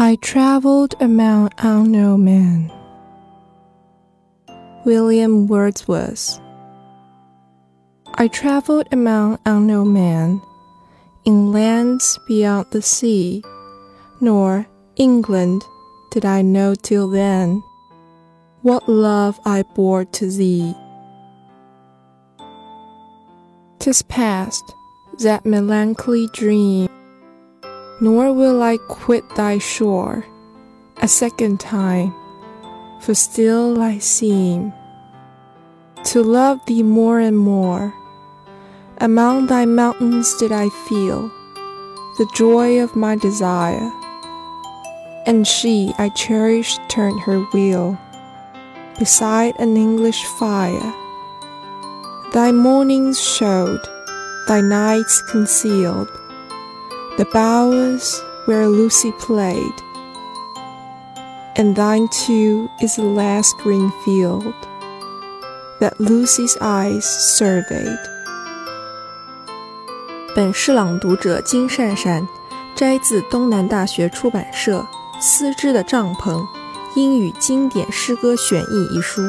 I traveled among unknown men. William Wordsworth. I traveled among unknown men in lands beyond the sea, nor England did I know till then what love I bore to thee. 'Tis past that melancholy dream nor will I quit thy shore a second time, for still I seem to love thee more and more. Among thy mountains did I feel the joy of my desire, and she I cherished turned her wheel beside an English fire. Thy mornings showed, thy nights concealed the bowers where Lucy played, and thine too is the last green field that Lucy's eyes surveyed. 本诗朗读者金汕汕摘自东南大学出版社《丝织的帐篷：英语经典诗歌选译》一书。